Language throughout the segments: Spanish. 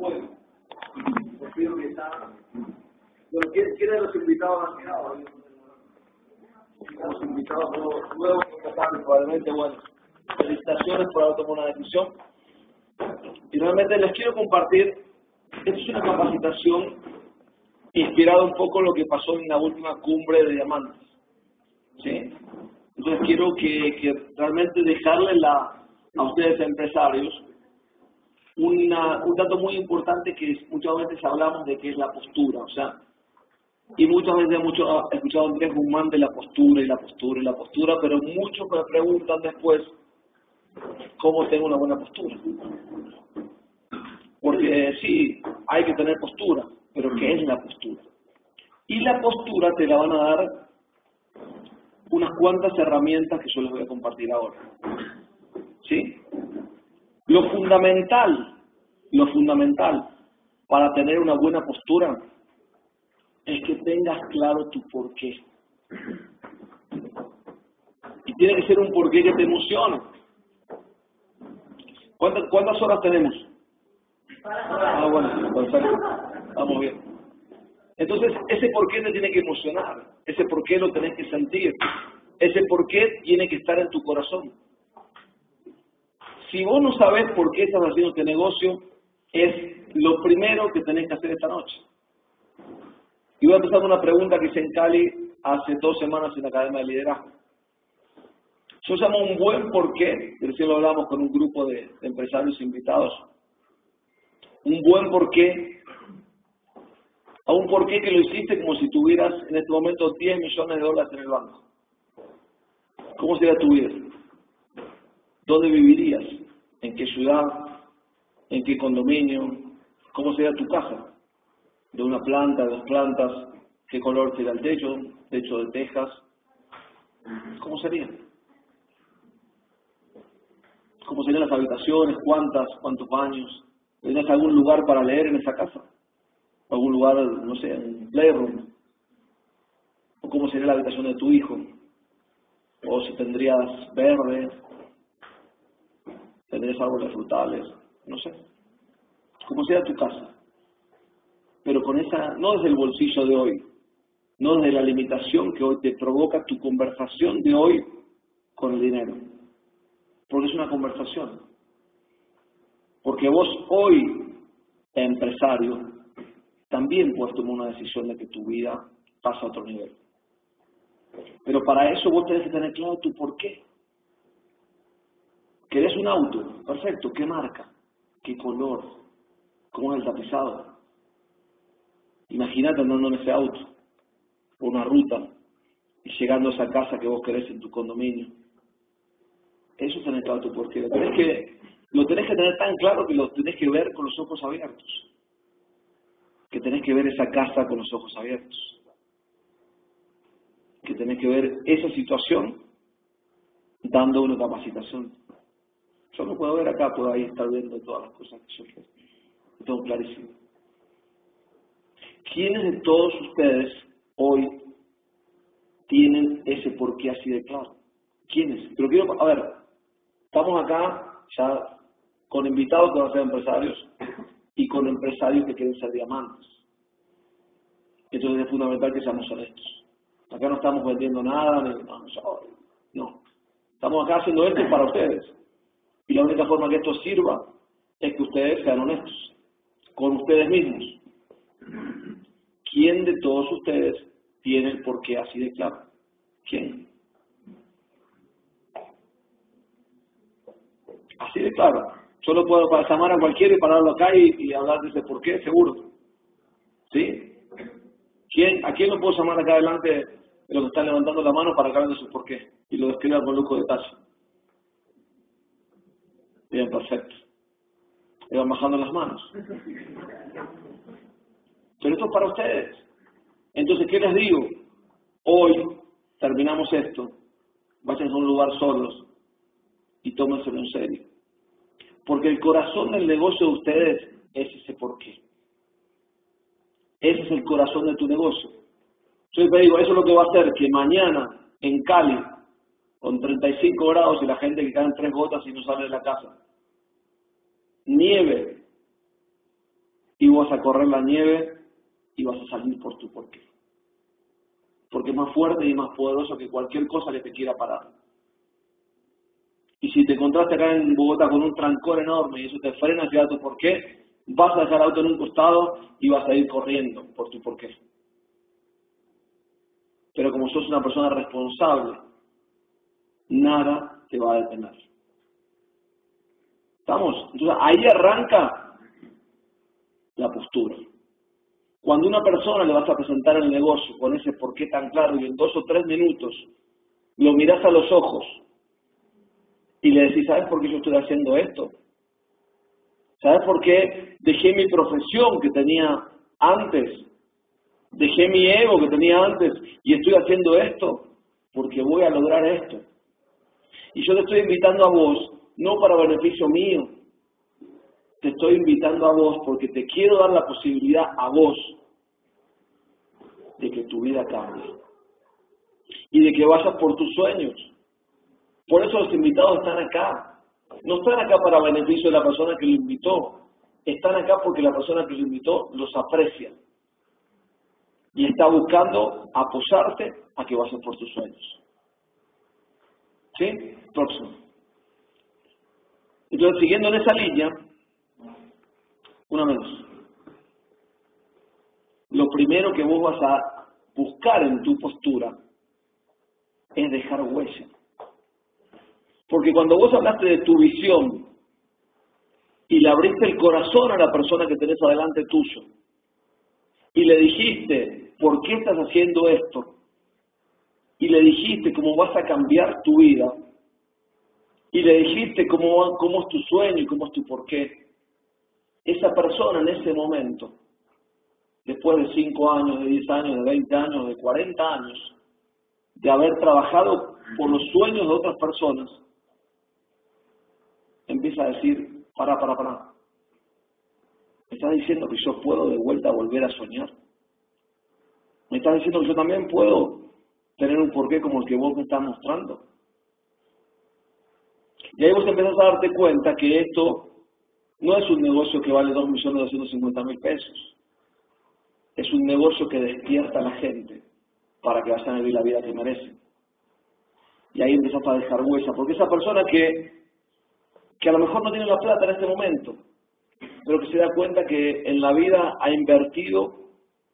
Bueno, espero que está. Bueno, ¿quién, los invitados han quedado? Los invitados nuevos que probablemente, bueno, felicitaciones por haber tomado una decisión. Y realmente les quiero compartir, esta es una capacitación inspirada un poco en lo que pasó en la última cumbre de diamantes. ¿Sí? Entonces quiero que, que realmente dejarle la, a ustedes empresarios un dato muy importante que muchas veces hablamos de que es la postura, o sea, y muchas veces he escuchado a Andrés Guzmán de la postura y la postura y la postura, pero muchos me preguntan después cómo tengo una buena postura. Porque sí, hay que tener postura, pero ¿qué es la postura? Y la postura te la van a dar unas cuantas herramientas que yo les voy a compartir ahora. ¿Sí? Lo fundamental, lo fundamental para tener una buena postura es que tengas claro tu porqué. Y tiene que ser un porqué que te emocione. ¿Cuántas, cuántas horas tenemos? Ah, bueno, perfecto. Vamos bien. Entonces, ese porqué te tiene que emocionar. Ese porqué lo tenés que sentir. Ese porqué tiene que estar en tu corazón. Si vos no sabés por qué estás haciendo este negocio, es lo primero que tenés que hacer esta noche. Y voy a empezar con una pregunta que hice en Cali hace dos semanas en la Academia de Liderazgo. Yo un buen porqué, recién lo hablamos con un grupo de empresarios invitados, un buen porqué, a un porqué que lo hiciste como si tuvieras en este momento 10 millones de dólares en el banco. ¿Cómo sería tu vida? ¿Dónde vivirías? ¿En qué ciudad? ¿En qué condominio? ¿Cómo sería tu casa? ¿De una planta, dos plantas? ¿Qué color sería el techo? ¿Techo de tejas? ¿Cómo sería? ¿Cómo serían las habitaciones? ¿Cuántas? ¿Cuántos baños? ¿Tendrías algún lugar para leer en esa casa? ¿Algún lugar, no sé, un playroom? ¿O cómo sería la habitación de tu hijo? ¿O si tendrías verde, tendrías árboles frutales, no sé, como sea tu casa. Pero con esa, no desde el bolsillo de hoy, no desde la limitación que hoy te provoca tu conversación de hoy con el dinero. Porque es una conversación. Porque vos hoy, empresario, también puedes tomar una decisión de que tu vida pasa a otro nivel. Pero para eso vos tenés que tener claro tu por qué. ¿Querés un auto? Perfecto. ¿Qué marca? ¿Qué color? ¿Cómo es el tapizado? Imagínate andando en ese auto, por una ruta, y llegando a esa casa que vos querés en tu condominio. Eso tenés claro tu porqué. Lo tenés, que, lo tenés que tener tan claro que lo tenés que ver con los ojos abiertos. Que tenés que ver esa casa con los ojos abiertos. Que tenés que ver esa situación dando una capacitación. Yo no puedo ver acá, puedo ahí estar viendo todas las cosas que yo. Lo clarísimo. ¿Quiénes de todos ustedes hoy tienen ese porqué así de claro? ¿Quiénes? Pero quiero, a ver, estamos acá ya con invitados que van a ser empresarios y con empresarios que quieren ser diamantes. Entonces es fundamental que seamos honestos. Acá no estamos vendiendo nada, no, no. Estamos acá haciendo esto para ustedes. Y la única forma que esto sirva es que ustedes sean honestos con ustedes mismos. ¿Quién de todos ustedes tiene el porqué así de claro? ¿Quién? Así de claro. Solo puedo llamar a cualquiera y pararlo acá y, hablar de ese porqué, seguro. ¿Sí? ¿Quién, ¿A quién lo puedo llamar acá adelante de los que están levantando la mano para hablar de su porqué? Y lo describa con lujo de detalle. Bien, perfecto. Y van bajando las manos. Pero esto es para ustedes. Entonces, ¿qué les digo? Hoy terminamos esto. Vayan a un lugar solos y tómenselo en serio. Porque el corazón del negocio de ustedes es ese porqué. Ese es el corazón de tu negocio. Yo te digo, eso es lo que va a hacer que mañana en Cali con 35 grados y la gente que cae en tres gotas y no sale de la casa. Nieve. y vas a correr la nieve y vas a salir por tu porqué. Porque es más fuerte y más poderoso que cualquier cosa que te quiera parar. Y si te encontraste acá en Bogotá con un trancón enorme y eso te frena hacia tu porqué, vas a dejar el auto en un costado y vas a ir corriendo por tu porqué. Pero como sos una persona responsable, nada te va a detener. ¿Estamos? Entonces ahí arranca la postura. Cuando una persona le vas a presentar el negocio con ese por qué tan claro y en dos o tres minutos lo miras a los ojos y le decís, ¿sabes por qué yo estoy haciendo esto? ¿Sabes por qué dejé mi profesión que tenía antes? Dejé mi ego que tenía antes y estoy haciendo esto porque voy a lograr esto. Y yo te estoy invitando a vos, no para beneficio mío, te estoy invitando a vos porque te quiero dar la posibilidad a vos de que tu vida cambie y de que vayas por tus sueños. Por eso los invitados están acá. No están acá para beneficio de la persona que lo invitó. Están acá porque la persona que lo invitó los aprecia. Y está buscando apoyarte a que vayas por tus sueños. ¿Sí? Próximo. Entonces, siguiendo en esa línea, una menos. Lo primero que vos vas a buscar en tu postura es dejar huella. Porque cuando vos hablaste de tu visión y le abriste el corazón a la persona que tenés adelante tuyo y le dijiste, ¿por qué estás haciendo esto? Y le dijiste cómo vas a cambiar tu vida y le dijiste cómo, cómo es tu sueño y cómo es tu porqué esa persona en ese momento, después de 5 años, de 10 años, de 20 años, de 40 años, de haber trabajado por los sueños de otras personas, empieza a decir, para, para, para. Me estás diciendo que yo puedo de vuelta volver a soñar. Me estás diciendo que yo también puedo tener un porqué como el que vos me estás mostrando. Y ahí vos empezás a darte cuenta que esto no es un negocio que vale 2.250.000 pesos. Es un negocio que despierta a la gente para que vayan a vivir la vida que merecen. Y ahí empiezas a dejar huella, porque esa persona que, que a lo mejor no tiene la plata en este momento, pero que se da cuenta que en la vida ha invertido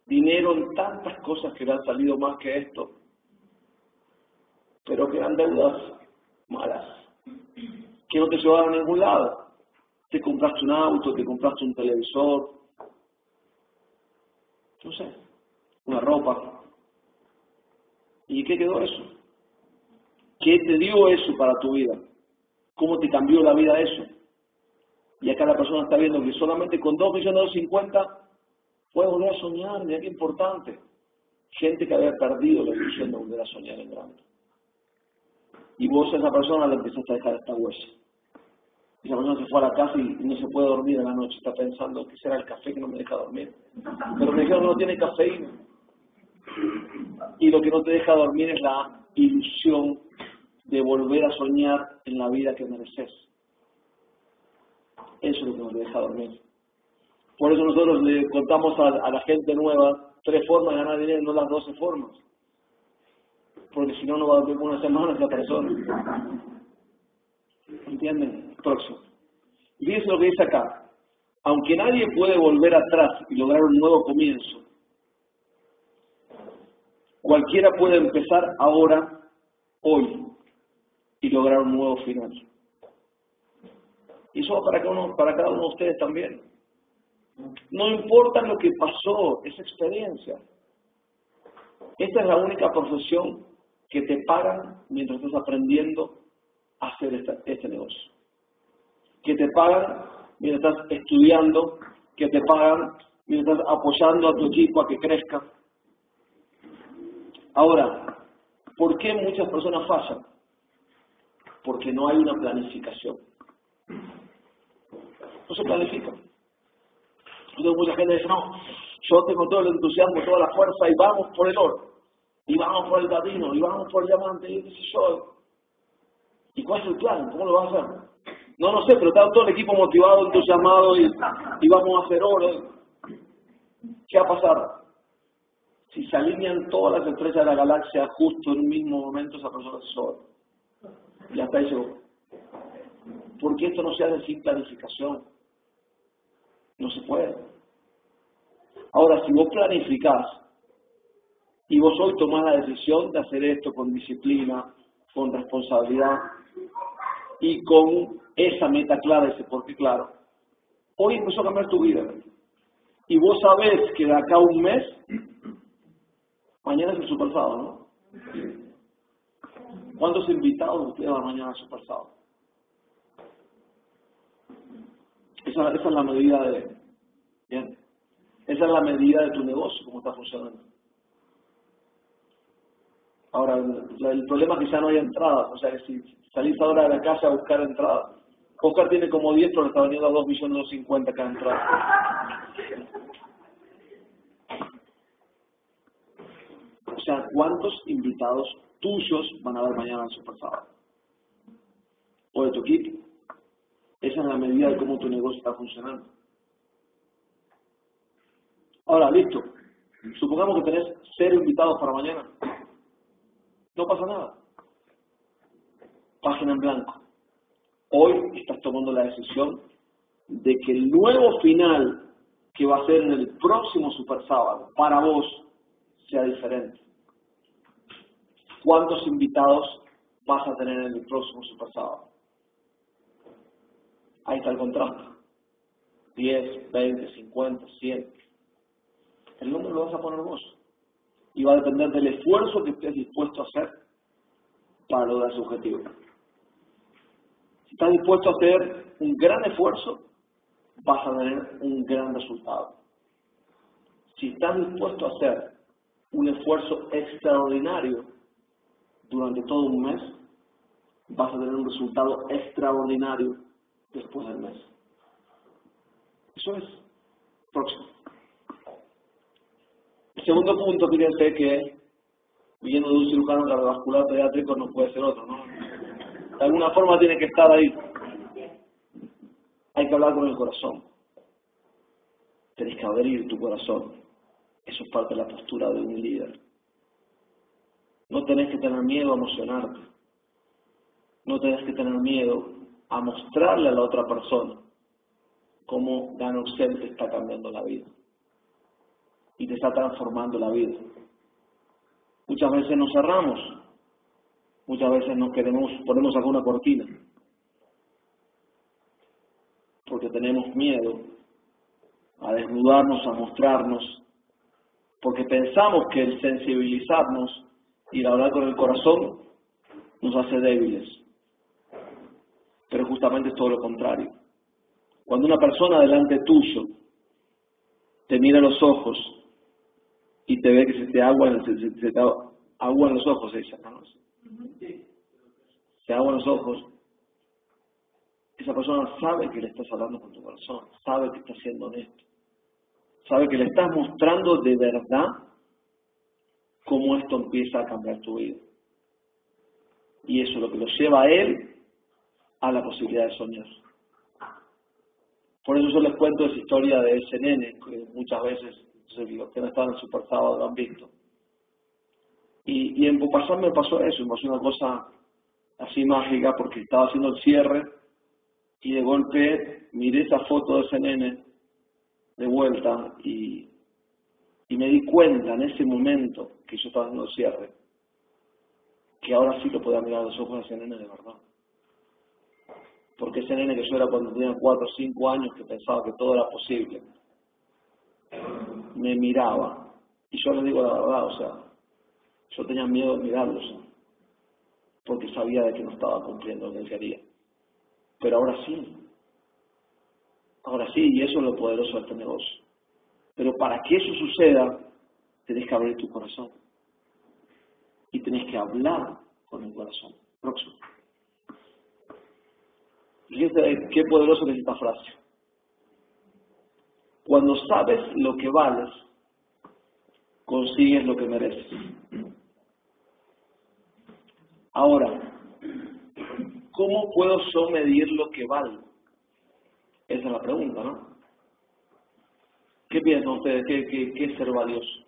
dinero en tantas cosas que le han salido más que esto, pero que eran deudas malas, que no te llevaron a ningún lado te compraste un auto, te compraste un televisor, no sé, una ropa. ¿Y qué quedó eso? ¿Qué te dio eso para tu vida? ¿Cómo te cambió la vida eso? Y acá la persona está viendo que solamente con 2 millones de 50 puede volver a soñar, mira qué importante. Gente que había perdido la ilusión de volver a soñar en grande. Y vos a esa persona le empezaste a dejar esta huella esa persona se fue a la casa y no se puede dormir en la noche, está pensando que será el café que no me deja dormir. Pero me dijeron no tiene cafeína. Y lo que no te deja dormir es la ilusión de volver a soñar en la vida que mereces. Eso es lo que nos deja dormir. Por eso nosotros le contamos a la gente nueva tres formas de ganar dinero, no las doce formas. Porque si no, no va a dormir una semana esa persona. ¿Entienden? Próximo. Y fíjense lo que dice acá. Aunque nadie puede volver atrás y lograr un nuevo comienzo, cualquiera puede empezar ahora, hoy, y lograr un nuevo final. Y eso va para cada uno, para cada uno de ustedes también. No importa lo que pasó, esa experiencia. Esta es la única profesión que te pagan mientras estás aprendiendo hacer este negocio. Que te pagan mientras estás estudiando, que te pagan mientras estás apoyando a tu equipo a que crezca. Ahora, ¿por qué muchas personas fallan? Porque no hay una planificación. No se planifica. Entonces mucha gente dice, no, yo tengo todo el entusiasmo, toda la fuerza y vamos por el oro, y vamos por el platino, y vamos por el diamante, y qué sé yo, ¿Y cuál es el plan? ¿Cómo lo vas a hacer? No, no sé, pero está todo el equipo motivado, entusiasmado y, y vamos a hacer oro. ¿Qué va a pasar? Si se alinean todas las estrellas de la galaxia justo en un mismo momento, esa persona se sobra. Y hasta ahí llegó. Porque esto no se hace sin planificación. No se puede. Ahora, si vos planificás y vos hoy tomás la decisión de hacer esto con disciplina, con responsabilidad y con esa meta clara, ese porqué claro, hoy empezó a cambiar tu vida. Y vos sabés que de acá a un mes, mañana es el super ¿no? ¿Cuántos invitados ustedes van mañana al super sábado? Esa es la medida de... Bien. Esa es la medida de tu negocio, cómo está funcionando. Ahora, el problema es que ya no hay entradas. O sea, que si salís ahora de la casa a buscar entradas, Oscar tiene como 10, pero le está vendiendo a 2 millones 50 cada entrada. O sea, ¿cuántos invitados tuyos van a ver mañana en Super Sábado? O de tu equipo. Esa es la medida de cómo tu negocio está funcionando. Ahora, listo. Supongamos que tenés cero invitados para mañana. No pasa nada. Página en blanco. Hoy estás tomando la decisión de que el nuevo final que va a ser en el próximo Super Sábado para vos sea diferente. ¿Cuántos invitados vas a tener en el próximo Super Sábado? Ahí está el contraste. 10, 20, 50, 100. El número lo vas a poner vos. Y va a depender del esfuerzo que estés dispuesto a hacer para lograr su objetivo. Si estás dispuesto a hacer un gran esfuerzo, vas a tener un gran resultado. Si estás dispuesto a hacer un esfuerzo extraordinario durante todo un mes, vas a tener un resultado extraordinario después del mes. Eso es próximo. Segundo punto, fíjense que viniendo de un cirujano cardiovascular pediátrico no puede ser otro, ¿no? De alguna forma tiene que estar ahí. Hay que hablar con el corazón. Tienes que abrir tu corazón. Eso es parte de la postura de un líder. No tenés que tener miedo a emocionarte. No tenés que tener miedo a mostrarle a la otra persona cómo Ganoxel te está cambiando la vida y te está transformando la vida. Muchas veces nos cerramos, muchas veces nos queremos, ponemos alguna cortina, porque tenemos miedo a desnudarnos, a mostrarnos, porque pensamos que el sensibilizarnos y el hablar con el corazón nos hace débiles. Pero justamente es todo lo contrario. Cuando una persona delante tuyo te mira los ojos y te ve que se te aguan, se, te aguan los ojos, ella, ¿no? Se aguan los ojos. Esa persona sabe que le estás hablando con tu corazón, sabe que estás siendo honesto, sabe que le estás mostrando de verdad cómo esto empieza a cambiar tu vida. Y eso es lo que lo lleva a él a la posibilidad de soñar. Por eso yo les cuento esa historia de ese nene, que muchas veces los que no estaban en el Super Sábado lo han visto. Y, y en Popasán me pasó eso, me pasó una cosa así mágica porque estaba haciendo el cierre y de golpe miré esa foto de ese nene de vuelta y, y me di cuenta en ese momento que yo estaba haciendo el cierre que ahora sí lo podía mirar a los ojos a ese nene de verdad. Porque ese nene que yo era cuando tenía 4 o 5 años que pensaba que todo era posible, me miraba. Y yo le digo la verdad, o sea, yo tenía miedo de mirarlos, porque sabía de que no estaba cumpliendo lo que quería. Pero ahora sí, ahora sí, y eso es lo poderoso de este negocio. Pero para que eso suceda, tenés que abrir tu corazón. Y tenés que hablar con el corazón. Próximo. Fíjense qué poderoso es esta frase. Cuando sabes lo que vales, consigues lo que mereces. Ahora, ¿cómo puedo yo medir lo que valgo? Esa es la pregunta, ¿no? ¿Qué piensan ustedes? ¿Qué, qué, es ser valioso?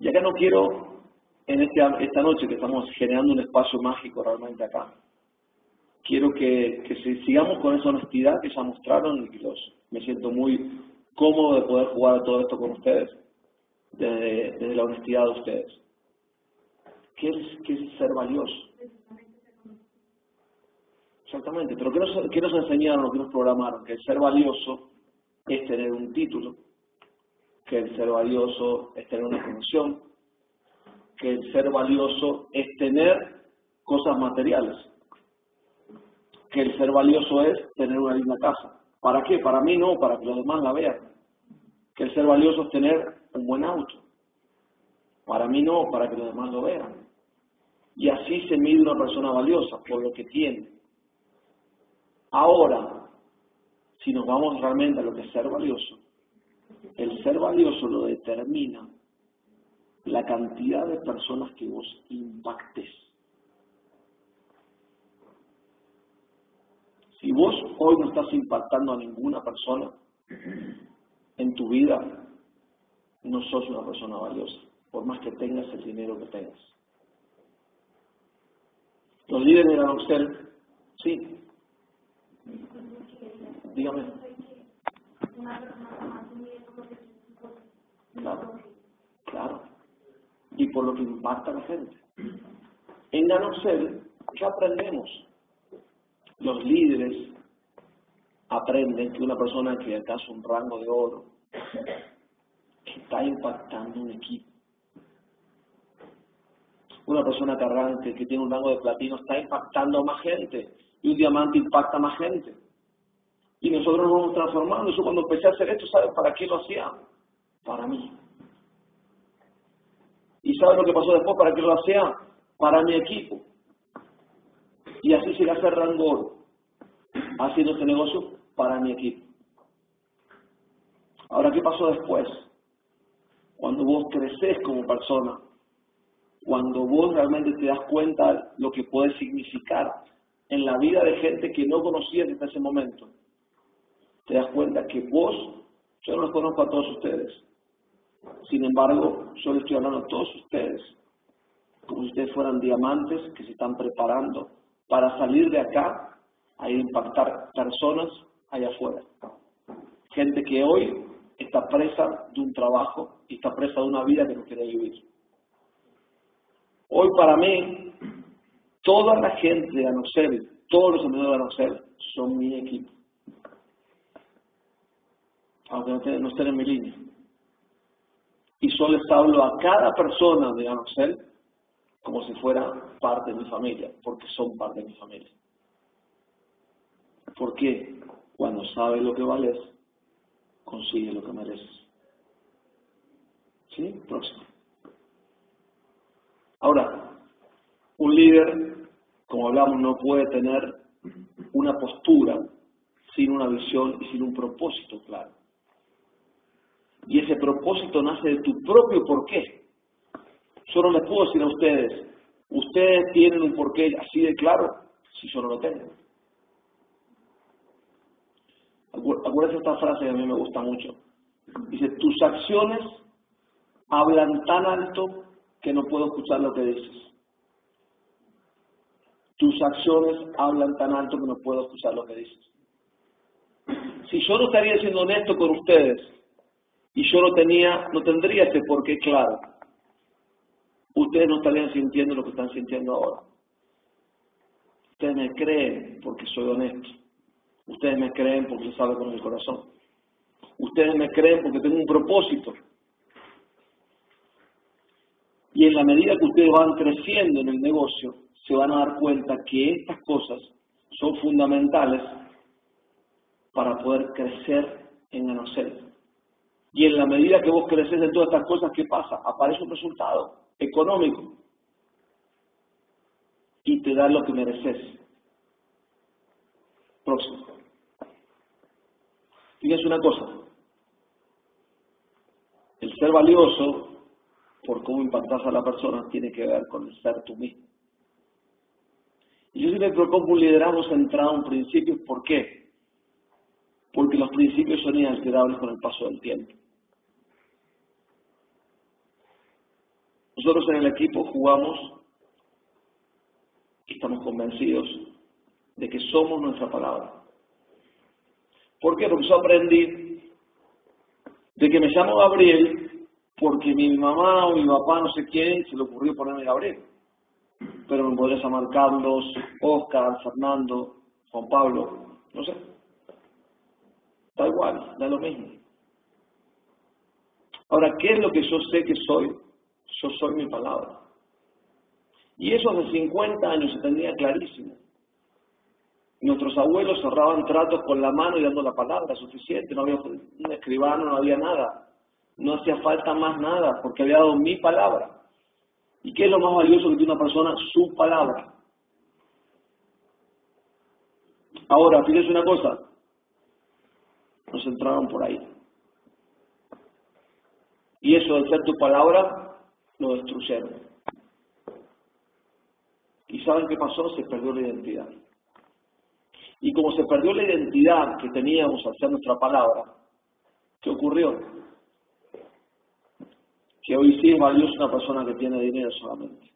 Y acá no quiero, en este, esta noche que estamos generando un espacio mágico realmente acá, quiero que, sigamos con esa honestidad que ya mostraron y los, me siento muy cómodo de poder jugar todo esto con ustedes, desde, la honestidad de ustedes. ¿Qué es, ser valioso? Exactamente, pero ¿qué nos, ¿qué nos enseñaron o qué nos programaron? Que el ser valioso es tener un título, que el ser valioso es tener una función, que el ser valioso es tener cosas materiales, que el ser valioso es tener una linda casa. ¿Para qué? Para mí no, para que los demás la vean. Que el ser valioso es tener un buen auto. Para mí no, para que los demás lo vean. Y así se mide una persona valiosa, por lo que tiene. Ahora, si nos vamos realmente a lo que es ser valioso, el ser valioso lo determina la cantidad de personas que vos impactes. Si vos hoy no estás impactando a ninguna persona en tu vida, no sos una persona valiosa, por más que tengas el dinero que tengas. Los líderes de la sí. Dígame. Claro, claro. Y por lo que impacta a la gente. En Ganoxel, ¿qué aprendemos? Los líderes aprenden que una persona que alcanza un rango de oro está impactando un equipo. Una persona cargante que tiene un rango de platino está impactando a más gente y un diamante impacta a más gente. Y nosotros nos vamos transformando. Yo cuando empecé a hacer esto, ¿sabes para qué lo hacía? Para mí. ¿Y sabes lo que pasó después? ¿Para qué lo hacía? Para mi equipo. Y así se a hacer rango haciendo este negocio para mi equipo. Ahora, ¿qué pasó después? Cuando vos creces como persona, cuando vos realmente te das cuenta lo que puede significar en la vida de gente que no conocías hasta ese momento, te das cuenta que vos, yo no los conozco a todos ustedes, sin embargo, yo les estoy hablando a todos ustedes, como si ustedes fueran diamantes que se están preparando para salir de acá a impactar personas allá afuera. Gente que hoy está presa de un trabajo y está presa de una vida que no quiere vivir. Hoy para mí, toda la gente de Anoxel, todos los amigos de Anoxel, son mi equipo. Aunque no estén, en mi línea. Y solo les hablo a cada persona de Anoxel como si fuera parte de mi familia, porque son parte de mi familia. ¿Por qué? Cuando sabes lo que vales, consigue lo que mereces. ¿Sí? Próximo. Ahora, un líder, como hablamos, no puede tener una postura sin una visión y sin un propósito claro. Y ese propósito nace de tu propio porqué. Yo no les puedo decir a ustedes, ustedes tienen un porqué así de claro si yo no lo tengo. Acuérdense esta frase que a mí me gusta mucho. Dice, tus acciones hablan tan alto que no puedo escuchar lo que dices. Tus acciones hablan tan alto que no puedo escuchar lo que dices. Si yo no estaría siendo honesto con ustedes y yo no tenía, no tendría ese porqué claro, ustedes no estarían sintiendo lo que están sintiendo ahora. Ustedes me creen porque soy honesto. Ustedes me creen porque salgo con el corazón. Ustedes me creen porque tengo un propósito. Y en la medida que ustedes van creciendo en el negocio, se van a dar cuenta que estas cosas son fundamentales para poder crecer en conocer. Y en la medida que vos creces en todas estas cosas, ¿qué pasa? Aparece un resultado económico y te da lo que mereces. Próximo. Fíjense una cosa, el ser valioso, por cómo impactas a la persona, tiene que ver con el ser tú mismo. Y yo siempre propongo un liderazgo centrado en principios, ¿por qué? porque los principios son inalterables con el paso del tiempo. Nosotros en el equipo jugamos y estamos convencidos de que somos nuestra palabra. ¿Por qué? Porque yo aprendí de que me llamo Gabriel porque mi mamá o mi papá, no sé quién, se le ocurrió ponerme Gabriel. Pero me podrías llamar Carlos, Oscar, Fernando, Juan Pablo, no sé. Da igual, da lo mismo. Ahora, ¿qué es lo que yo sé que soy? Yo soy mi palabra. Y eso hace 50 años se tenía clarísimo. Nuestros abuelos cerraban tratos con la mano y dando la palabra, suficiente, no había un escribano, no había nada. No hacía falta más nada, porque había dado mi palabra. ¿Y qué es lo más valioso que tiene una persona? Su palabra. Ahora, fíjense una cosa, nos entraron por ahí. Y eso de ser tu palabra, lo destruyeron. ¿Y saben qué pasó? Se perdió la identidad. Y como se perdió la identidad que teníamos ser nuestra palabra, ¿qué ocurrió? Que hoy sí es valiosa una persona que tiene dinero solamente.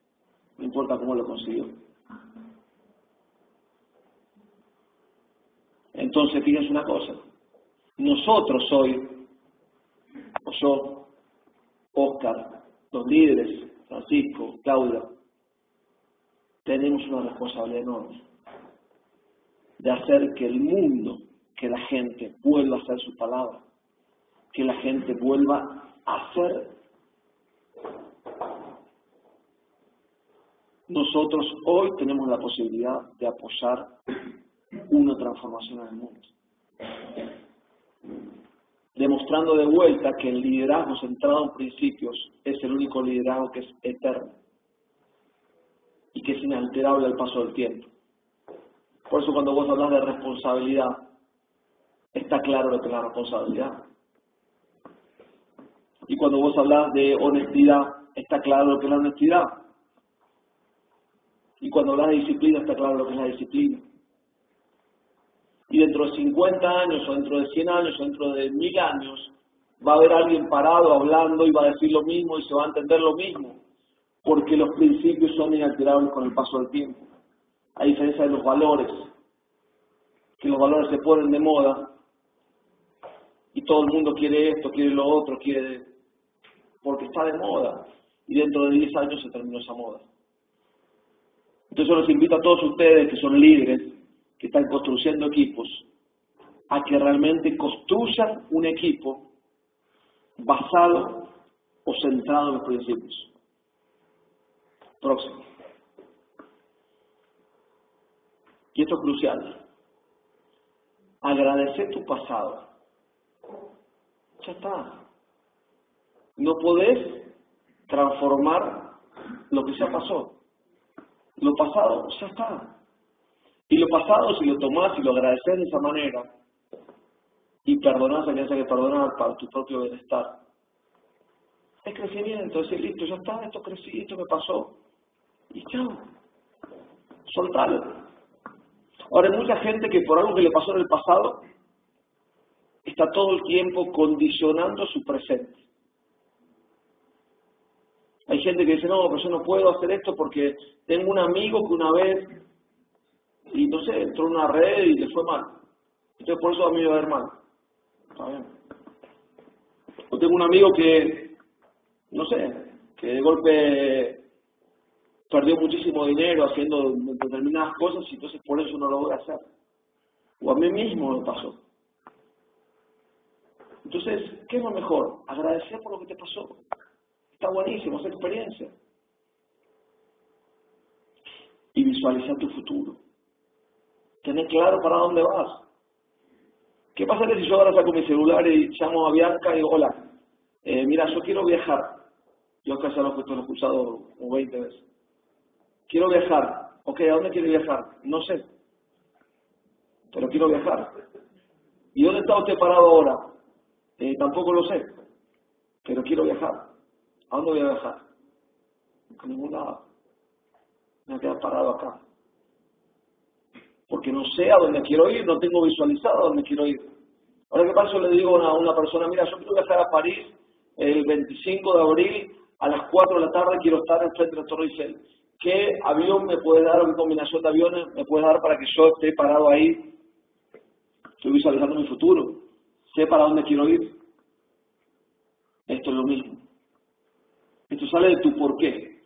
No importa cómo lo consiguió. Entonces, fíjense una cosa. Nosotros hoy, o yo, Oscar, los líderes, Francisco, Claudia, tenemos una responsabilidad enorme de hacer que el mundo, que la gente vuelva a hacer su palabra, que la gente vuelva a hacer. Nosotros hoy tenemos la posibilidad de apoyar una transformación en el mundo. Demostrando de vuelta que el liderazgo centrado en principios es el único liderazgo que es eterno y que es inalterable al paso del tiempo. Por eso cuando vos hablas de responsabilidad, está claro lo que es la responsabilidad. Y cuando vos hablas de honestidad, está claro lo que es la honestidad. Y cuando hablas de disciplina, está claro lo que es la disciplina. Y dentro de 50 años, o dentro de 100 años, o dentro de mil años, va a haber alguien parado hablando y va a decir lo mismo y se va a entender lo mismo. Porque los principios son inalterables con el paso del tiempo a diferencia de los valores, que los valores se ponen de moda y todo el mundo quiere esto, quiere lo otro, quiere porque está de moda y dentro de 10 años se terminó esa moda. Entonces los invito a todos ustedes que son líderes, que están construyendo equipos, a que realmente construyan un equipo basado o centrado en los principios. Próximo. Y esto es crucial. Agradecer tu pasado. Ya está. No podés transformar lo que ya pasó. Lo pasado ya está. Y lo pasado, si lo tomás y lo agradeces de esa manera, y perdonás a quien que perdonar para tu propio bienestar, es crecimiento, es listo, ya está, esto crecí, esto me pasó, y chao, soltalo. Ahora hay mucha gente que por algo que le pasó en el pasado está todo el tiempo condicionando su presente. Hay gente que dice, no, pero yo no puedo hacer esto porque tengo un amigo que una vez, y sé, entró en una red y le fue mal. Entonces por eso a mí va a ver mal. Está bien. O tengo un amigo que, no sé, que de golpe perdió muchísimo dinero haciendo determinadas cosas y entonces por eso no lo voy a hacer. O a mí mismo me pasó. Entonces, ¿qué es lo mejor? Agradecer por lo que te pasó. Está buenísimo, esa experiencia. Y visualizar tu futuro. Tener claro para dónde vas. ¿Qué pasa si yo ahora saco mi celular y llamo a Bianca y digo, hola, eh, mira, yo quiero viajar. Yo acá ya lo he escuchado como 20 veces. Quiero viajar. Ok, ¿a dónde quiere viajar? No sé. Pero quiero viajar. ¿Y dónde está usted parado ahora? Eh, tampoco lo sé. Pero quiero viajar. ¿A dónde voy a viajar? A ningún lado. Me voy parado acá. Porque no sé a dónde quiero ir, no tengo visualizado a dónde quiero ir. Ahora, ¿qué pasa? Le digo a una persona, mira, yo quiero viajar a París el 25 de abril a las 4 de la tarde, quiero estar en frente de la Torre Eiffel. ¿Qué avión me puede dar o qué combinación de aviones me puede dar para que yo esté parado ahí? Estoy visualizando mi futuro. Sé para dónde quiero ir. Esto es lo mismo. Esto sale de tu por qué.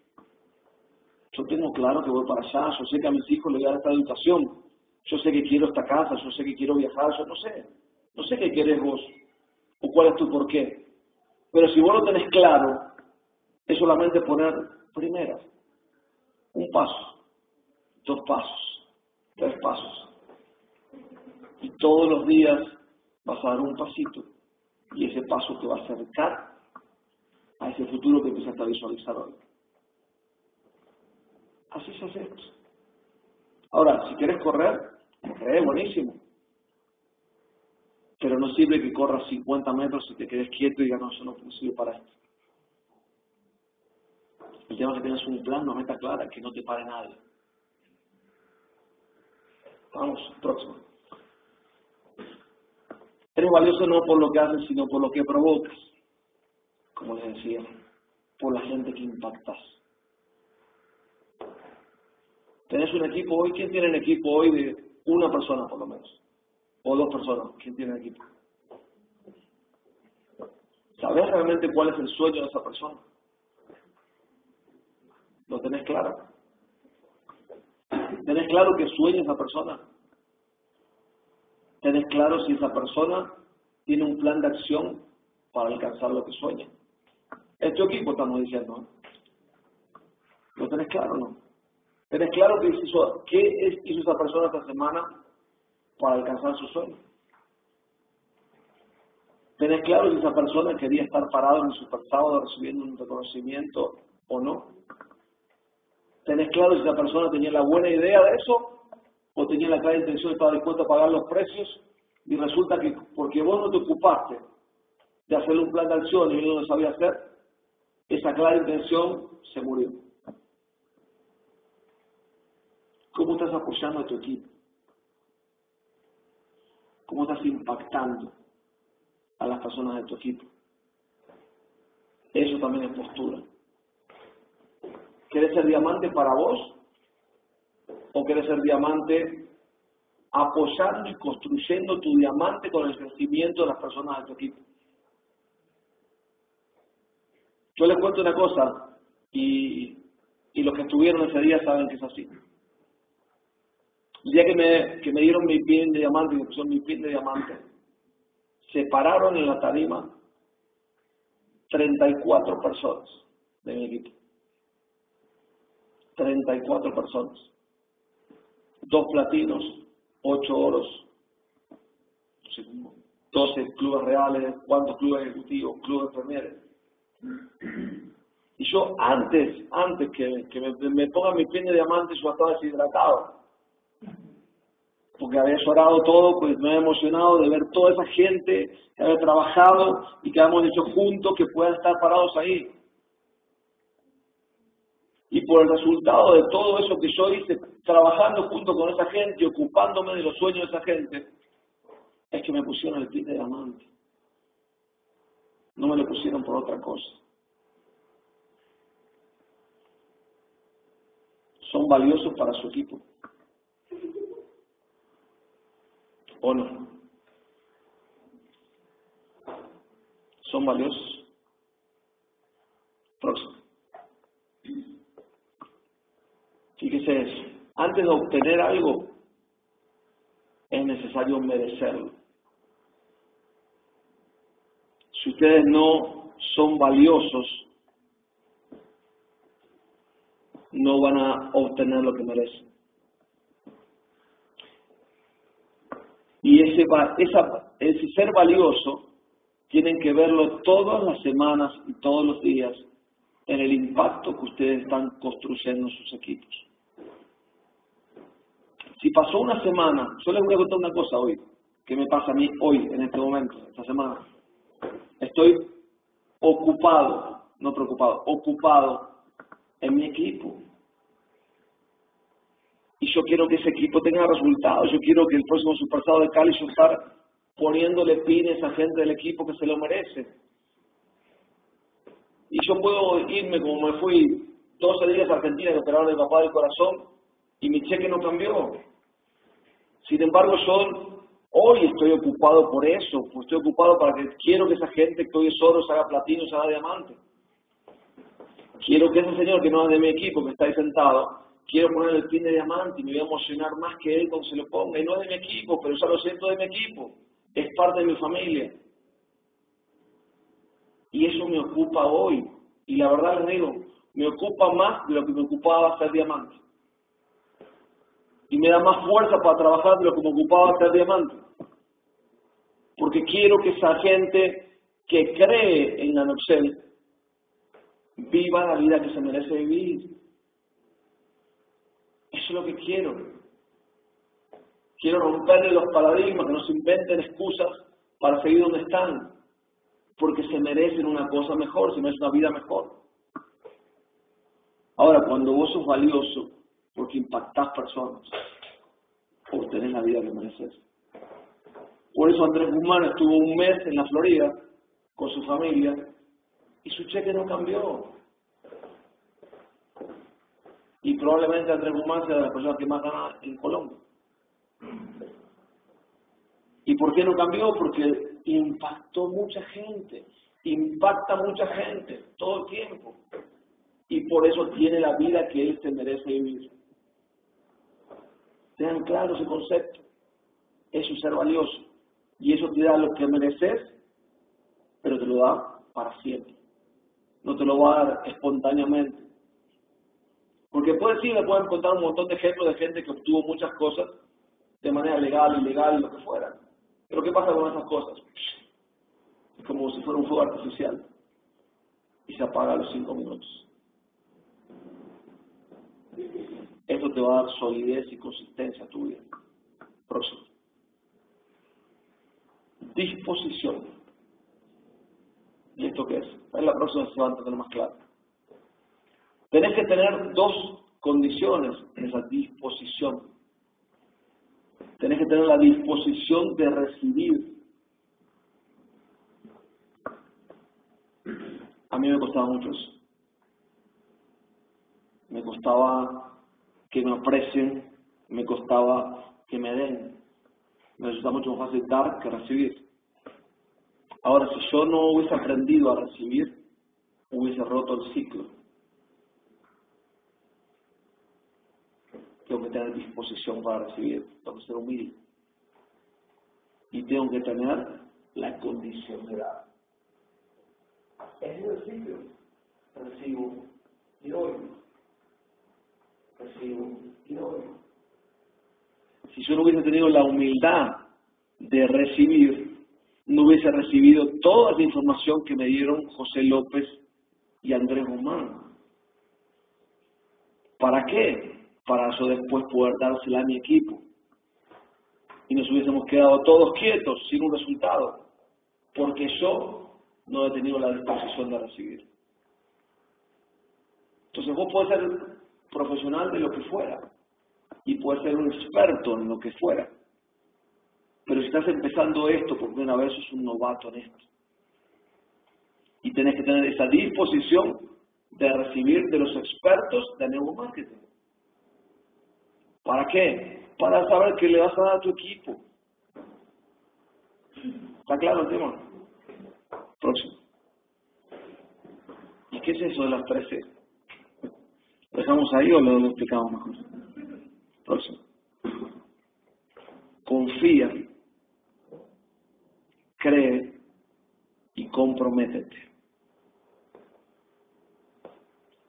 Yo tengo claro que voy para allá, yo sé que a mis hijos les voy a dar esta educación, yo sé que quiero esta casa, yo sé que quiero viajar, yo no sé. No sé qué querés vos o cuál es tu por qué. Pero si vos lo tenés claro, es solamente poner primero un paso, dos pasos, tres pasos. Y todos los días vas a dar un pasito y ese paso te va a acercar a ese futuro que empezaste a visualizar hoy. Así se hace. Ahora, si quieres correr, corre, buenísimo. Pero no sirve que corras 50 metros y te quedes quieto y digas, no, eso no sirve para esto. El tema es que tengas un plan, una meta clara, que no te pare nadie. Vamos, próximo. Eres valioso no por lo que haces, sino por lo que provocas. Como les decía, por la gente que impactas. Tenés un equipo hoy, ¿quién tiene un equipo hoy de una persona por lo menos? O dos personas, ¿quién tiene un equipo? ¿Sabes realmente cuál es el sueño de esa persona? ¿Lo tenés claro? ¿Tenés claro qué sueña esa persona? ¿Tenés claro si esa persona tiene un plan de acción para alcanzar lo que sueña? Es tu equipo, estamos diciendo. ¿Lo tenés claro o no? ¿Tenés claro qué hizo, esa persona esta semana para alcanzar su sueño? ¿Tenés claro si esa persona quería estar parado en el super sábado recibiendo un reconocimiento o no? ¿Tenés claro si esa persona tenía la buena idea de eso o tenía la clara intención de estar dispuesto a pagar los precios y resulta que porque vos no te ocupaste de hacerle un plan de acción y él no lo sabía hacer, esa clara intención se murió. ¿Cómo estás apoyando a tu equipo? ¿Cómo estás impactando a las personas de tu equipo? Eso también es postura. ¿Quieres ser diamante para vos o quieres ser diamante apoyando y construyendo tu diamante con el crecimiento de las personas de tu equipo? Yo les cuento una cosa y, los que estuvieron ese día saben que es así. El día que me, dieron mi pin de diamante, que pusieron mi pin de diamante, se pararon en la tarima 34 personas de mi equipo. 34 personas. Dos platinos, ocho oros, 12 clubes reales, cuántos clubes ejecutivos, clubes premieres. Y yo antes, antes que, me, me ponga mi pin de diamante, yo estaba deshidratado. Porque había llorado todo, pues me había emocionado de ver toda esa gente que había trabajado y que habíamos hecho juntos que puedan estar parados ahí. Y por el resultado de todo eso que yo hice, trabajando junto con esa gente ocupándome de los sueños de esa gente, es que me pusieron el pin de diamante. No me lo pusieron por otra cosa. Son valiosos para su equipo. ¿O no? ¿Son valiosos? Próximo. Fíjese. Antes de obtener algo, es necesario merecerlo. Si ustedes no son valiosos, no van a obtener lo que merecen. Y ese, esa, ese ser valioso tienen que verlo todas las semanas y todos los días en el impacto que ustedes están construyendo en sus equipos. Si pasó una semana, yo les voy a contar una cosa hoy, que me pasa a mí hoy, en este momento, esta semana. Estoy ocupado, no preocupado, ocupado en mi equipo. Yo quiero que ese equipo tenga resultados, yo quiero que el próximo Supersado de Cali yo estar poniéndole pines a gente del equipo que se lo merece. Y yo puedo irme como me fui 12 días a Argentina que operaron el papá del corazón y mi cheque no cambió. Sin embargo, yo hoy estoy ocupado por eso, estoy ocupado para que quiero que esa gente que hoy es oro se haga platino, se haga diamante. Quiero que ese señor que no es de mi equipo, que está ahí sentado, quiero poner el pin de diamante y me voy a emocionar más que él cuando se lo ponga. Y no es de mi equipo, pero ya lo siento de mi equipo. Es parte de mi familia. Y eso me ocupa hoy. Y la verdad les digo, me ocupa más de lo que me ocupaba ser diamante. Y me da más fuerza para trabajar de lo que me ocupaba ser diamante. Porque quiero que esa gente que cree en la Noxel viva la vida que se merece vivir. Eso es lo que quiero. Quiero romperle los paradigmas, que no se inventen excusas para seguir donde están, porque se merecen una cosa mejor, se merecen una vida mejor. Ahora, cuando vos sos valioso, porque impactás personas, obtenés la vida que mereces. Por eso Andrés Guzmán estuvo un mes en la Florida con su familia y su cheque no cambió. Y probablemente Andrés Guzmán sea de las personas que más gana en Colombia. ¿Y por qué no cambió? Porque impactó mucha gente, impacta mucha gente todo el tiempo. Y por eso tiene la vida que él se merece vivir. Tengan claro ese concepto. Eso es ser valioso. Y eso te da lo que mereces, pero te lo da para siempre. No te lo va a dar espontáneamente. Porque puede sí, me pueden contar un montón de ejemplos de gente que obtuvo muchas cosas de manera legal, ilegal, lo que fuera. Pero ¿qué pasa con esas cosas? Es como si fuera un fuego artificial y se apaga a los cinco minutos. Esto te va a dar solidez y consistencia a tu vida. Próximo. Disposición. ¿Y esto qué es? Es la próxima se va a tener más claro. Tenés que tener dos condiciones en esa disposición. Tenés que tener la disposición de recibir. A mí me costaba mucho eso. Me costaba que me aprecien, me costaba que me den. Me resulta mucho más fácil dar que recibir. Ahora, si yo no hubiese aprendido a recibir, hubiese roto el ciclo. Tengo que tener disposición para recibir, tengo que ser humilde. Y tengo que tener la condición de dar. Es el ciclo. Recibo y doy. Recibo y doy. Si yo no hubiese tenido la humildad de recibir, no hubiese recibido toda la información que me dieron José López y Andrés Román. ¿Para qué? Para eso después poder dársela a mi equipo. Y nos hubiésemos quedado todos quietos, sin un resultado, porque yo no he tenido la disposición de recibir. Entonces vos podés ser profesional de lo que fuera y puedes ser un experto en lo que fuera. Pero si estás empezando esto por primera vez, sos un novato en esto. Y tenés que tener esa disposición de recibir de los expertos de neuromarketing. ¿Para qué? Para saber qué le vas a dar a tu equipo. ¿Está claro el tema? Próximo. ¿Y qué es eso de las 13? ¿Lo dejamos ahí o lo, lo explicamos mejor? Próximo. Confía, cree y comprométete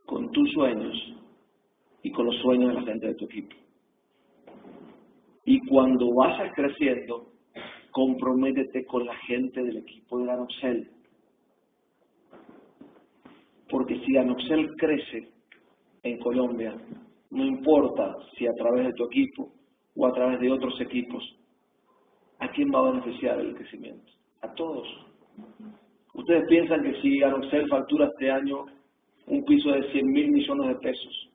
con tus sueños y con los sueños de la gente de tu equipo. Y cuando vayas creciendo, comprométete con la gente del equipo de Ganoxel. Porque si Ganoxel crece en Colombia, no importa si a través de tu equipo o a través de otros equipos, ¿a quién va a beneficiar el crecimiento? A todos. Ustedes piensan que si Ganoxel factura este año un piso de 100 mil millones de pesos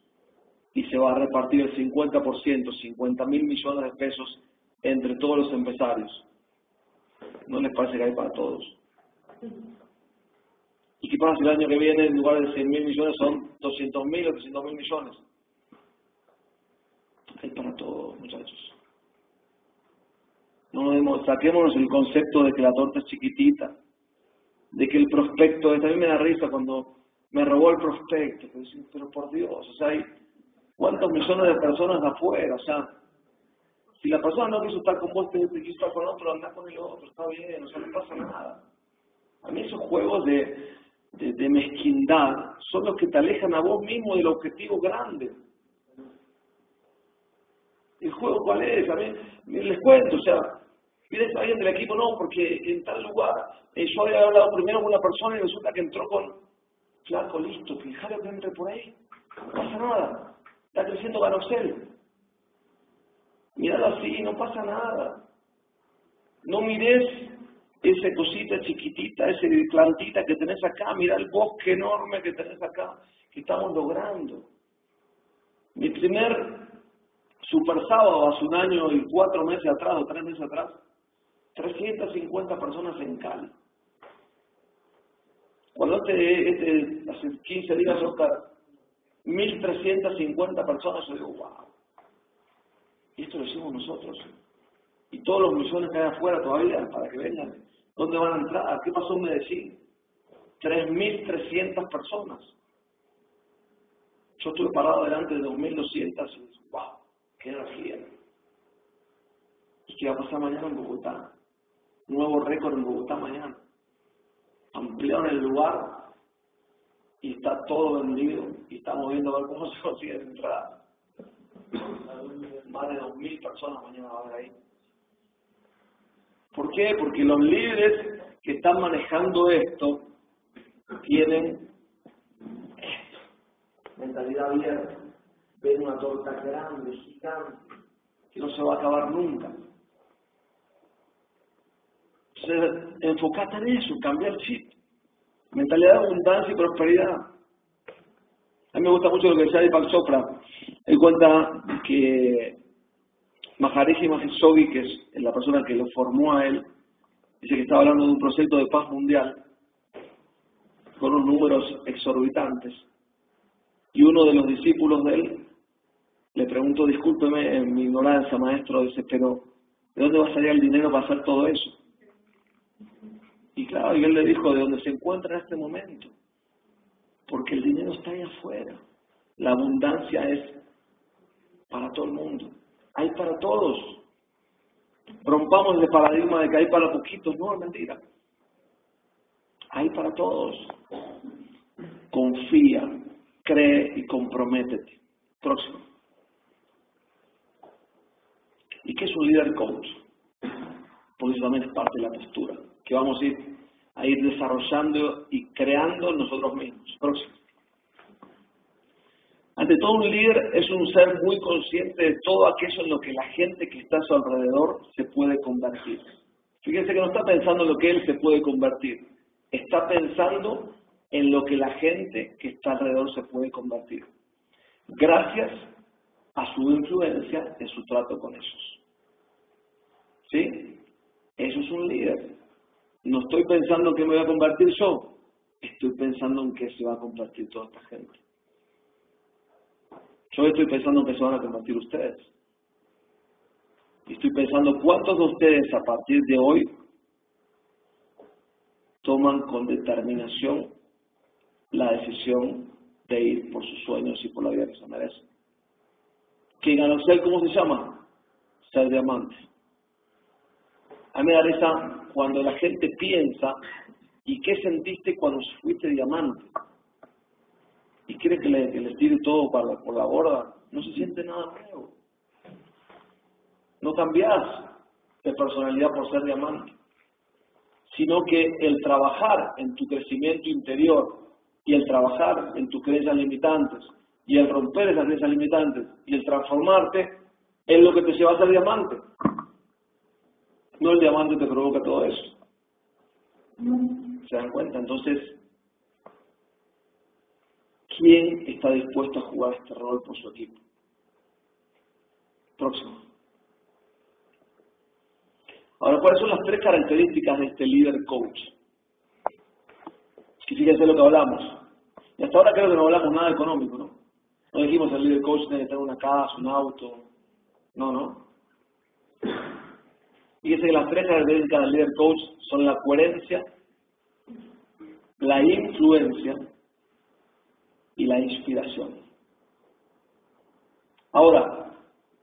y se va a repartir el 50%, 50 mil millones de pesos entre todos los empresarios. no les parece que hay para todos. ¿Y qué pasa si el año que viene en lugar de 100 mil millones son 200 mil o 300 mil millones? Hay para todos, muchachos. No saquémonos el concepto de que la torta es chiquitita, de que el prospecto, también me da risa cuando me robó el prospecto, pero por Dios, o sea, hay cuántos millones de personas afuera, o sea, si la persona no quiso estar con vos, te quiso estar con otro, anda con el otro, está bien, o sea, no pasa nada. A mí esos juegos de, de, mezquindad son los que te alejan a vos mismo del objetivo grande. ¿El juego cuál es? A mí, les cuento, o sea, Pides a alguien del equipo, no, porque en tal lugar eh, yo había hablado primero con una persona y resulta que entró con flaco, listo, fijaros que entre por ahí, no pasa nada, está creciendo Ganoxel. Míralo así, no pasa nada. No mires esa cosita chiquitita, esa plantita que tenés acá, mira el bosque enorme que tenés acá, que estamos logrando. Mi primer super sábado hace un año y cuatro meses atrás o tres meses atrás, 350 personas en Cali. Cuando este, este hace 15 días, Oscar, 1.350 personas, yo digo, wow. Y esto lo hicimos nosotros. Y todos los millones que hay afuera todavía, para que vengan. ¿Dónde van a entrar? ¿Qué pasó en Medellín? 3.300 personas. Yo estuve parado delante de 2.200 y wow, qué energía. ¿Y qué va a pasar mañana en Bogotá? nuevo récord en Bogotá mañana. Ampliaron el lugar y está todo vendido y estamos viendo a ver cómo se consigue entrar. Más de 2.000 personas mañana van a haber ahí. ¿Por qué? Porque los líderes que están manejando esto tienen mentalidad abierta. Ven una torta grande, gigante, que no se va a acabar nunca enfocate en eso, cambiar el chip. Mentalidad de abundancia y prosperidad. A mí me gusta mucho lo que decía Deepak Chopra. Él cuenta que Maharishi Mahesh que es la persona que lo formó a él, dice que estaba hablando de un proyecto de paz mundial con unos números exorbitantes. Y uno de los discípulos de él le preguntó, discúlpeme en mi ignorancia, maestro, dice, pero ¿de dónde va a salir el dinero para hacer todo eso? Y claro, y él le dijo de dónde se encuentra en este momento. Porque el dinero está ahí afuera. La abundancia es para todo el mundo. Hay para todos. Rompamos el paradigma de que hay para poquitos. No, es mentira. Hay para todos. Confía, cree y comprométete. Próximo. ¿Y qué es un líder coach? Eso también es parte de la postura que vamos a ir, a ir desarrollando y creando nosotros mismos. Próximo. Ante todo, un líder es un ser muy consciente de todo aquello en lo que la gente que está a su alrededor se puede convertir. Fíjense que no está pensando en lo que él se puede convertir, está pensando en lo que la gente que está alrededor se puede convertir. Gracias a su influencia en su trato con ellos. ¿Sí? Eso es un líder. No estoy pensando en qué me voy a convertir yo, estoy pensando en qué se va a convertir toda esta gente. Yo estoy pensando en qué se van a convertir ustedes. Y estoy pensando cuántos de ustedes a partir de hoy toman con determinación la decisión de ir por sus sueños y por la vida que se merecen. ¿Quién ganó ser, cómo se llama? Ser diamante. A mí me da risa cuando la gente piensa, ¿y qué sentiste cuando fuiste diamante? Y cree que le, que todo para, por la borda, no se siente nada nuevo. No cambias de personalidad por ser diamante, sino que el trabajar en tu crecimiento interior y el trabajar en tus creencias limitantes y el romper esas creencias limitantes y el transformarte es lo que te lleva a ser diamante. No el diamante te provoca todo eso. ¿Se dan cuenta? Entonces, ¿quién está dispuesto a jugar este rol por su equipo? Próximo. Ahora, ¿cuáles son las tres características de este líder coach? Y fíjense lo que hablamos. Y hasta ahora creo que no hablamos nada económico, ¿no? No dijimos el líder coach tiene que tener una casa, un auto. No, no. Fíjense que las tres características del líder coach son la coherencia, la influencia y la inspiración. Ahora,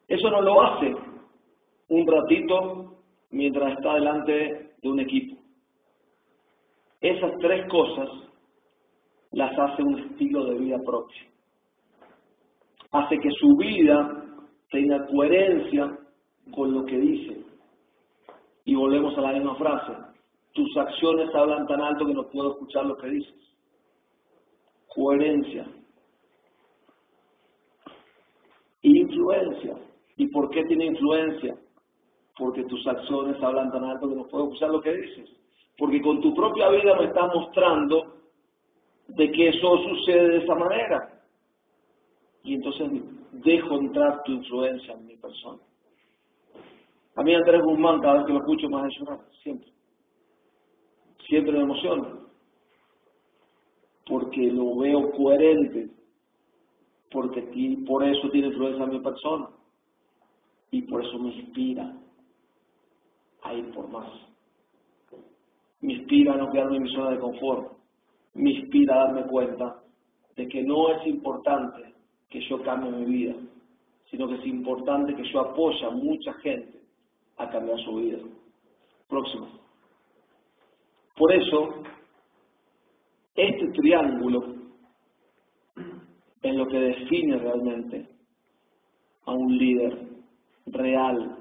eso no lo hace un ratito mientras está delante de un equipo. Esas tres cosas las hace un estilo de vida propio. Hace que su vida tenga coherencia con lo que dice. Y volvemos a la misma frase. Tus acciones hablan tan alto que no puedo escuchar lo que dices. Coherencia. Influencia. ¿Y por qué tiene influencia? porque tus acciones hablan tan alto que no puedo escuchar lo que dices. Porque con tu propia vida me estás mostrando de que eso sucede de esa manera. Y entonces dejo entrar tu influencia en mi persona. A mí Andrés Guzmán, cada vez que lo escucho, más de llorar, siempre. Siempre me emociona. Porque lo veo coherente. Porque por eso tiene influencia en mi persona. Y por eso me inspira a ir por más. Me inspira a no quedarme en mi zona de confort. Me inspira a darme cuenta de que no es importante que yo cambie mi vida, sino que es importante que yo apoye a mucha gente a cambiar su vida. Próximo. Por eso, este triángulo es lo que define realmente a un líder real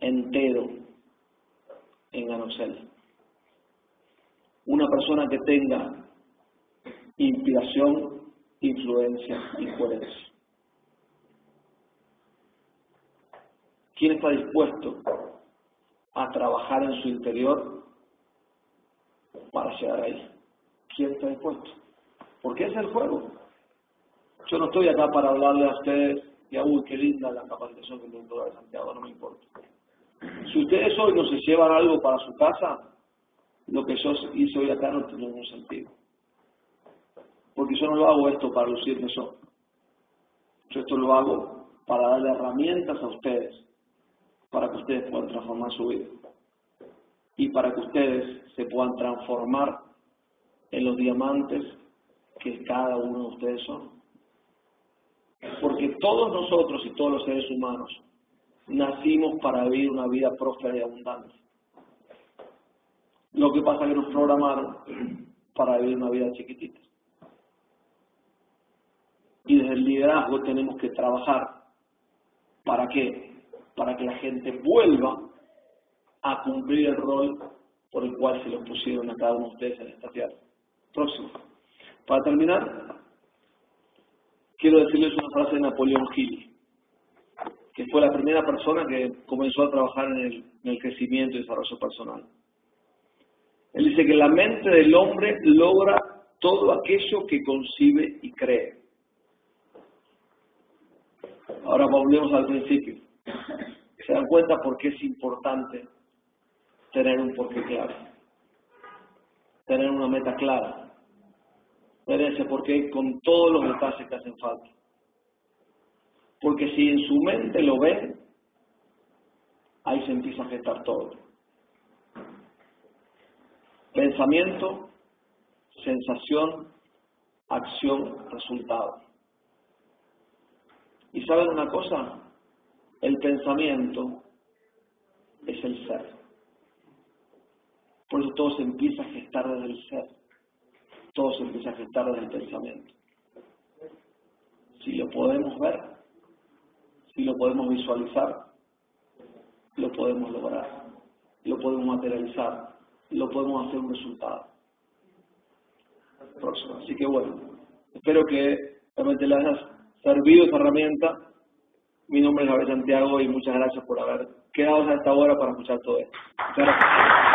entero en Anosel. Una persona que tenga inspiración, influencia y coherencia. ¿Quién está dispuesto a trabajar en su interior para llegar ahí? ¿Quién está dispuesto? Porque es el juego. Yo no estoy acá para hablarle a ustedes y a uy, qué linda la capacitación que tiene de Santiago, no me importa. Si ustedes hoy no se llevan algo para su casa, lo que yo hice hoy acá no tiene ningún sentido. Porque yo no lo hago esto para lucirme yo. Yo esto lo hago para darle herramientas a ustedes, para que ustedes puedan transformar su vida. Y para que ustedes se puedan transformar en los diamantes que cada uno de ustedes son. Porque todos nosotros y todos los seres humanos nacimos para vivir una vida próspera y abundante. Lo que pasa es que nos programaron para vivir una vida chiquitita. Y desde el liderazgo tenemos que trabajar. ¿Para qué? Para que la gente vuelva a cumplir el rol por el cual se lo pusieron a cada uno de ustedes en esta tierra. Próximo. Para terminar, quiero decirles una frase de Napoleón Hill que fue la primera persona que comenzó a trabajar en el, crecimiento y desarrollo personal. Él dice que la mente del hombre logra todo aquello que concibe y cree. Ahora volvemos al principio. Se dan cuenta por qué es importante tener un porqué claro, tener una meta clara, tener ese porqué con todos los detalles que hacen falta. Porque si en su mente lo ve, ahí se empieza a gestar todo. Pensamiento, sensación, acción, resultado. ¿Y saben una cosa? El pensamiento es el ser. Por eso todo se empieza a gestar desde el ser. Todo se empieza a gestar desde el pensamiento. Si lo podemos ver, si lo podemos visualizar, lo podemos lograr, lo podemos materializar, lo podemos hacer un resultado. Próximo. Así que bueno, espero que realmente les haya servido esta herramienta. Mi nombre es Gabriel Santiago y muchas gracias por haber quedado hasta esta hora para escuchar todo esto. Gracias.